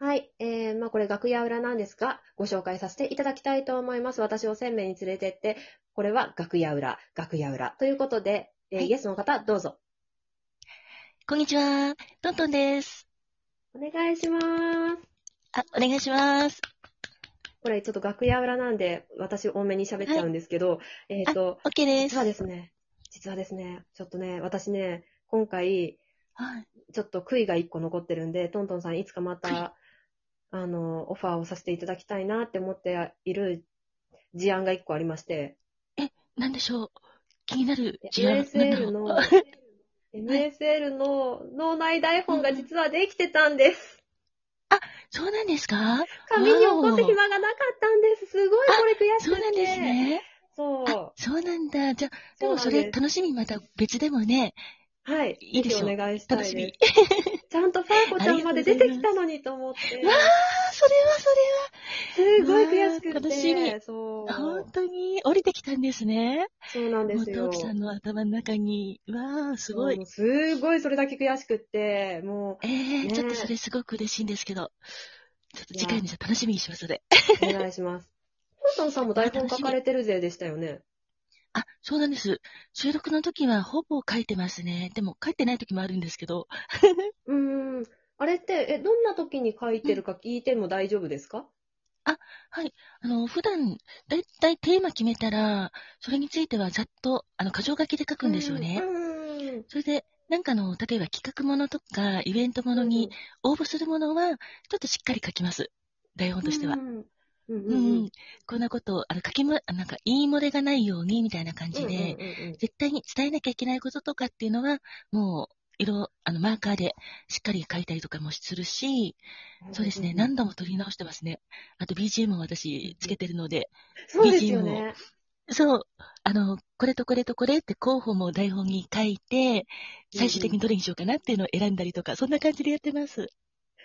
はい。えー、まあこれ楽屋裏なんですが、ご紹介させていただきたいと思います。私を鮮明に連れてって、これは楽屋裏、楽屋裏。ということで、えーはいゲストの方、どうぞ。こんにちは。トントンです。お願いします。あ、お願いします。これちょっと楽屋裏なんで、私多めに喋っちゃうんですけど、えっ、と、OK で実す。はですね、実はですね、ちょっとね、私ね、今回、はい。ちょっと悔いが一個残ってるんで、トントンさんいつかまた、はあの、オファーをさせていただきたいなって思っている事案が一個ありまして、なんでしょう？気になる事案。なんだ MSL ろうの、MSL の脳内台本が実はできてたんです。そうなんですか？紙に起こす暇がなかったんです。すごいこれ悔しくて。そうなんですね。そう。あ、そうなんだ。じゃあ、でもそれそうなんです楽しみまた別でもね、はい。いいでしょうぜひお願いしたいです。楽しみ。ちゃんとファーコちゃんまで出てきたのにと思って。わあ、それはすごい悔しくて。楽しみそう。本当に降りてきたんですね。そうなんですよ。トキさんの頭の中に。わあ、すごいすごいそれだけ悔しくって、もええねちょっとそれすごく嬉しいんですけど。ちょっと次回のじゃあ楽しみにします、それ。う、お願いします。トントンさんも台本書かれてるぜでしたよね。あ、そうなんです。収録の時はほぼ書いてますね。でも書いてない時もあるんですけど。うーん。あれって、え、どんな時に書いてるか聞いても大丈夫ですか？はい。あの、普段、だいたいテーマ決めたら、それについてはざっと、あの、箇条書きで書くんですよね。うーん。それで、なんかの、例えば企画ものとか、イベントものに応募するものは、ちょっとしっかり書きます。台本としてはう。ん。うんうん。こんなこと、あの、書きも、あなんか、言い漏れがないように、みたいな感じで、絶対に伝えなきゃいけないこととかっていうのは、もう、色、あの、マーカーでしっかり書いたりとかもするし、うんそうですね、何度も撮り直してますね。あと BGM も私つけてるので、そうですよね。そう、あの、これとこれとこれって候補も台本に書いて、最終的にどれにしようかなっていうのを選んだりとか、そんな感じでやってます。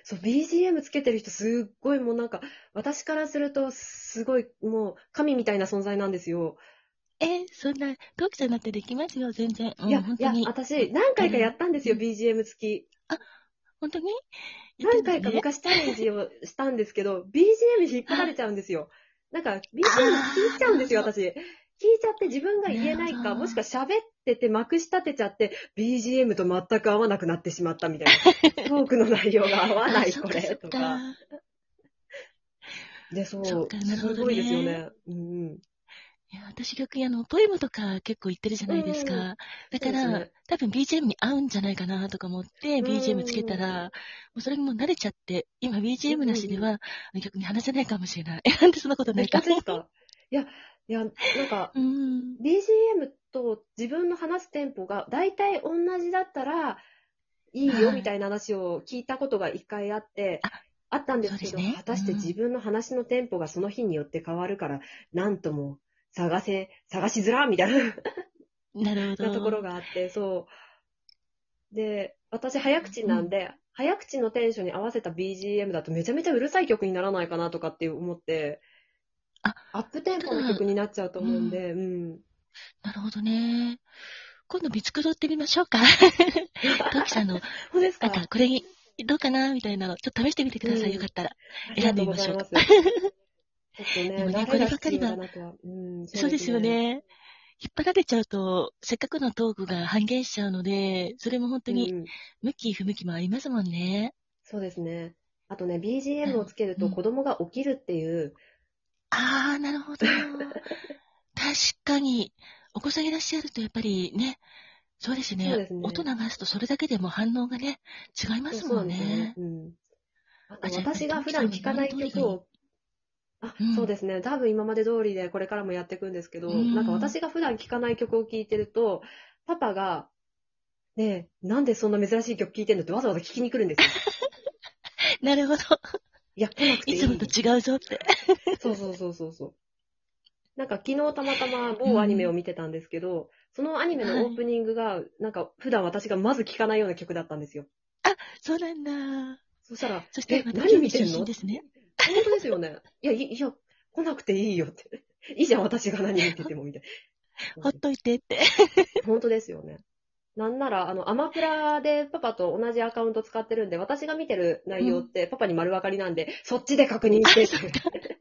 そう、BGM つけてる人すっごいもうなんか、私からするとすごいもう神みたいな存在なんですよ。えーそんな、トークさんだってできますよ、全然。うん、いや、いや本当に、。私何回かやったんですよ、うん BGM 付き。本当に？何回か昔チャレンジをしたんですけど、BGM 引っ張られちゃうんですよ。なんか、BGM 聞いちゃうんですよ、私。聞いちゃって自分が言えないか、もしくは喋っててまくし立てちゃって、BGM と全く合わなくなってしまったみたいな。トークの内容が合わない、これ、とか。で、そう、そっかなるほどねすごいですよね。うんうん。いや、私逆にあの、ポエムとか結構言ってるじゃないですか。うんだから、ね多分 BGM に合うんじゃないかなとか思って、ん BGM つけたら、もうそれにもう慣れちゃって、今 BGM なしでは、逆に話せないかもしれない。え、なんでそんなことないか？いや、いや、なんか、うん。BGM と自分の話すテンポが大体同じだったらいいよはいみたいな話を聞いたことが一回あって、ああったんですけど、果たしてうん自分の話のテンポがその日によって変わるから、なんとも探せ、探しづらみたいな なるほど。なところがあって、そう。で、私早口なんで、早口のテンションに合わせた BGM だとめちゃめちゃうるさい曲にならないかなとかって思って、あアップテンポの曲になっちゃうと思うんで、うん。なるほどね。今度見繕ってみましょうか。トキさんの、そうですか？なんかこれに、どうかな？みたいなの、ちょっと試してみてください。うんよかったら。ありがとうございます。ちょっとね、でもね慣れが必要だなとは。うん、そうですよ。ね。引っ張られちゃうと、せっかくのトークが半減しちゃうので、それも本当にうん、向き不向きもありますもんね。そうですね。あとね、BGM をつけるとうん子供が起きるっていう、ああ、なるほど。確かに、お子さんいらっしゃるとやっぱりね、そうですね。そうですね音流すとそれだけでも反応がね、違いますもんね。そうなんですよね。うん。私が普段聴かない曲を、あ、うんそうですね。多分今まで通りでこれからもやっていくんですけど、うんなんか私が普段聴かない曲を聴いてると、パパが、ねえ、なんでそんな珍しい曲聴いてんのってわざわざ聞きに来るんですよ。なるほど。いや、来なくていい。いつもと違うぞって。そうそうそうそうそう。なんか昨日たまたま某アニメを見てたんですけど、そのアニメのオープニングが、なんか普段私がまず聴かないような曲だったんですよ。そうなんだ。そしたら、そしてえ、何見てんの？新ですね。本当ですよね。いや、いいや、来なくていいよって。いいじゃん、私が何見てても、みたい ほっといてって。な。本当ですよね。なんなら、あの、アマプラでパパと同じアカウント使ってるんで、私が見てる内容ってパパに丸分かりなんで、そっちで確認してって。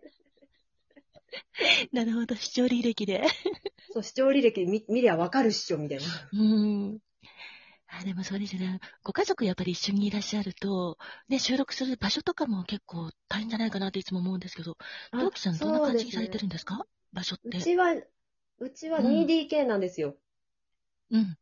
なるほど、視聴履歴で。そう、視聴履歴見見りゃ分かるっしょ、みたいな。うん。あ、でもそうですね。ご家族やっぱり一緒にいらっしゃると、ね、収録する場所とかも結構大変じゃないかなっていつも思うんですけど、トウキさんどんな感じにされてるんですか？場所って。うちは、うちはうん 2DK なんですよ。うん。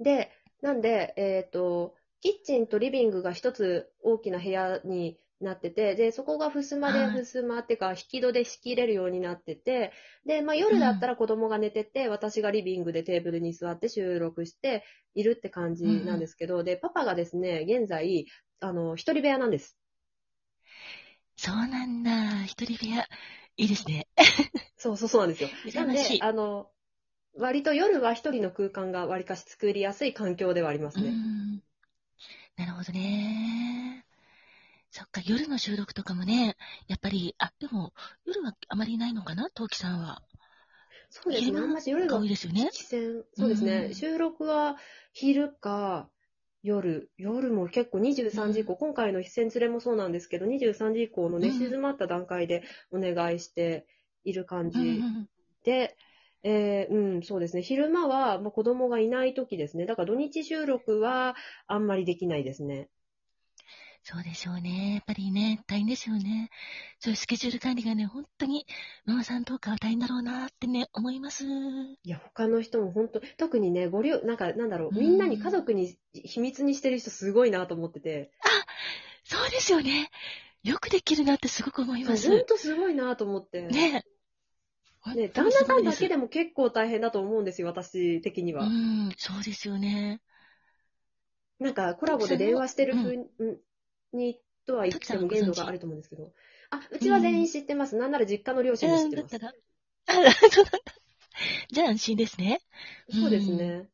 で、なんで、えっ、と、キッチンとリビングが一つ大きな部屋になってて、で、そこが襖ではい襖っていうか、引き戸で仕切れるようになってて、で、まあ夜だったら子供が寝てて、私がリビングでテーブルに座って収録しているって感じなんですけど、で、パパがですね、現在、あの、一人部屋なんです。そうなんだ。一人部屋。いいですね。そうそうそうなんですよ。なんで。あの、割と夜は一人の空間が割かし作りやすい環境ではありますうね。ん。なるほどね。そっか、夜の収録とかもね、やっぱり、あ、でも、夜はあまりないのかな、トウキさんは。そうですね。あんまし夜がが多いですよね。そうですね、うん収録は昼か夜、夜も結構23時以降、今回の出演連れもそうなんですけど、23時以降の寝うん静まった段階でお願いしている感うんうじんで、えーうん、そうですね、昼間は、まあ、子供がいない時ですね、だから土日収録はあんまりできないですね。そうでしょうね。やっぱりね、大変ですよね。そういうスケジュール管理がね、本当に、ママさんとかは大変だろうなってね、思います。いや、他の人も本当、特にね、ご両、なんか、なんだろう、うんみんなに家族に秘密にしてる人すごいなと思ってて、そうですよね。よくできるなってすごく思います。本当すごいなと思って。ねね、旦那さんだけででも結構大変だと思うんですよ、私的には。うん、そうですよね。なんか、コラボで電話してるうん風に、とは言っても限度があると思うんですけど。あ、うちは全員知ってます。なんなら実家の両親も知ってます。あ、そうだ。じゃあ安心ですね。そうですね。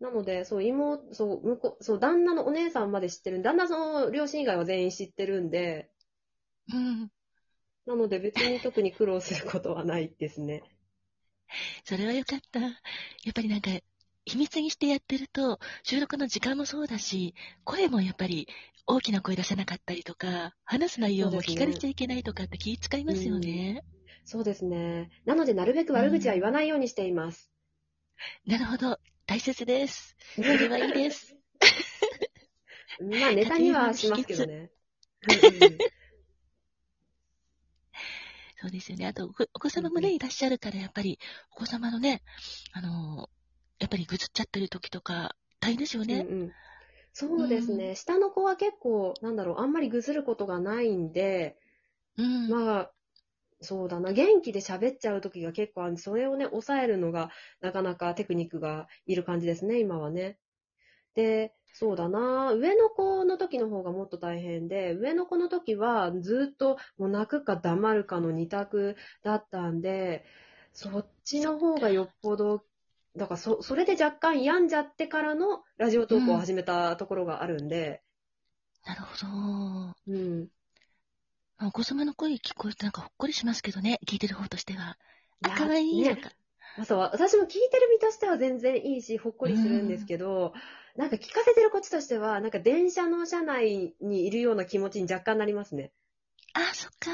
なので、そう、妹、そう、向こう、そう、旦那のお姉さんまで知ってる。旦那の両親以外は全員知ってるんで、うん。なので別に特に苦労することはないですね。それはよかった。やっぱりなんか、秘密にしてやってると、収録の時間もそうだし、声もやっぱり大きな声出せなかったりとか、話す内容も聞かれちゃいけないとかって気遣いますよね。そうですね。なので、なるべく悪口は言わないようにしています。なるほど。大切です。それはいいです。まあ、ネタにはしますけどね。そうですよね。あと、お子様もね、いらっしゃるから、やっぱり、お子様のね、あの、やっぱりぐずっちゃってる時とか、大変ですよね。うんうんそうですね、下の子は結構、なんだろう、あんまりぐずることがないんで、うん。まあ、そうだな、元気で喋っちゃう時が結構あるんで、それをね、抑えるのが、なかなかテクニックがいる感じですね、今はね。で、そうだな、上の子の時の方がもっと大変で、上の子の時はずっともう泣くか黙るかの二択だったんで、そっちの方がよっぽど、だからそ、それで若干病んじゃってからのラジオ投稿を始めたところがあるんで、なるほど。うん。お子様の声聞こえてなんかほっこりしますけどね、聞いてる方としては。あ、いやかわいいねとか。まあ、そう私も聞いてる身としては全然いいし、ほっこりするんですけど、なんか聞かせてるこっちとしては、なんか電車の車内にいるような気持ちに若干なりますね。あ、そっか。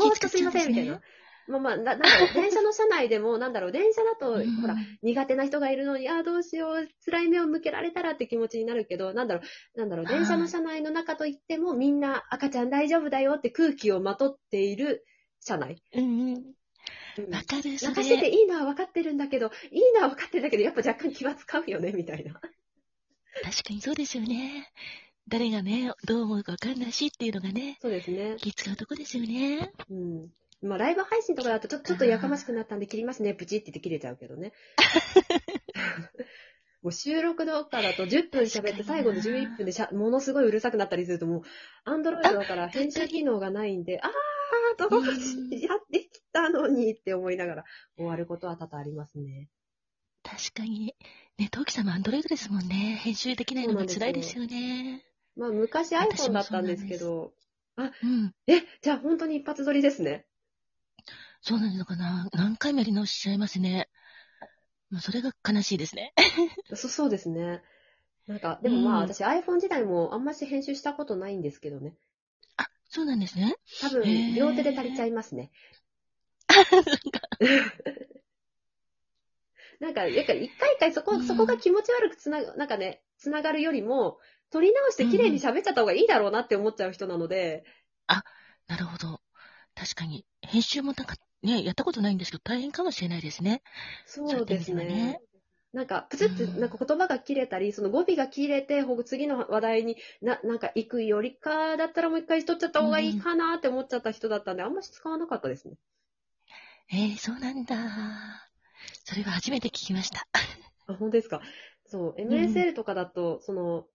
もうちょっとすいません、みたいな。まあまあ、ななんだろう、電車の車内でも、なんだろう、電車だと、うんほら、苦手な人がいるのに、ああ、どうしよう、辛い目を向けられたらって気持ちになるけど、なんだろう、なんだろう、はい電車の車内の中といっても、みんな赤ちゃん大丈夫だよって空気をまとっている車内。うんうん。うんわかる、そ泣かして。いいのは分かってるんだけど、いいのは分かってるんだけど、やっぱ若干気は使うよね、みたいな。確かにそうですよね。誰がね、どう思うかわかんないしっていうのがね、そうですね。気使うとこですよね。うん。まあ、ライブ配信とかだとちょ、ちょっとやかましくなったんで切りますね、プチって言って切れちゃうけどね。もう収録動画だと10分喋って最後の11分でしゃものすごいうるさくなったりするともう、アンドロイドだから編集機能がないんで、あー、どうしやってきたのにって思いながら終わることは多々ありますね。確かに。ね、トウキさんもアンドロイドですもんね。編集できないのが辛いですよね。まあ、昔私 iPhone もだったんですけど、うん。え、じゃあ本当に一発撮りですね。そうなのかな。何回もやり直しちゃいますね。もうそれが悲しいですね。そそうですね。なんか、でもまあ、うん私 iPhone 時代もあんまし編集したことないんですけどね。あ、そうなんですね。多分両手で足りちゃいますね。なんか、なんか一回一回そこ、うんそこが気持ち悪くつなが、なんかね、つながるよりも、取り直して綺麗に喋っちゃった方がいいだろうなって思っちゃう人なので、なるほど。確かに。編集もなんか、ね、やったことないんですけど、大変かもしれないですね。そうですねね。なんか、プツって、うんなんか言葉が切れたり、その語尾が切れて、ほ次の話題にな、なんか行くよりか、だったらもう一回取っちゃった方がいいかなって思っちゃった人だったんで、あんまし使わなかったですね。えー、そうなんだ。それは初めて聞きました。あ、本当ですか？そう、MSL とかだと、その、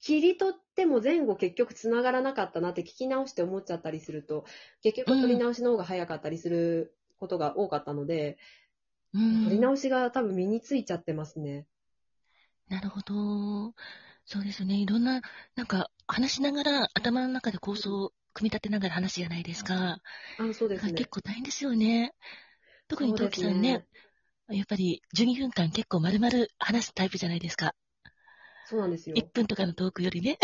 切り取っても前後結局繋がらなかったなって聞き直して思っちゃったりすると、結局取り直しの方が早かったりすることが多かったので、うん。取り直しが多分身についちゃってますね。なるほど。そうですよね。いろんな、なんか、話しながら、頭の中で構想を組み立てながら話じゃないですか。あ、そうですね結。構大変ですよね。特にトウキさんね、やっぱり12分間結構丸々話すタイプじゃないですか。そうなんですよ。1分とかのトークよりね。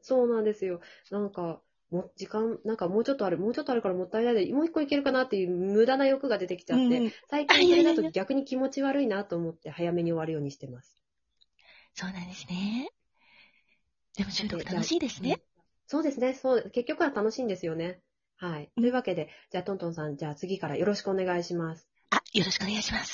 そうなんですよ。なんか、もう時間、なんかもうちょっとある、もうちょっとあるからもったいないで、もう一個いけるかなっていう無駄な欲が出てきちゃって、うん最近それだと逆に気持ち悪いなと思って早めに終わるようにしてます。そうなんですね。でも収録楽しいですね。。そうですね。そう、結局は楽しいんですよね。はい。というわけで、じゃあトントンさん、じゃあ次からよろしくお願いします。よろしくお願いします。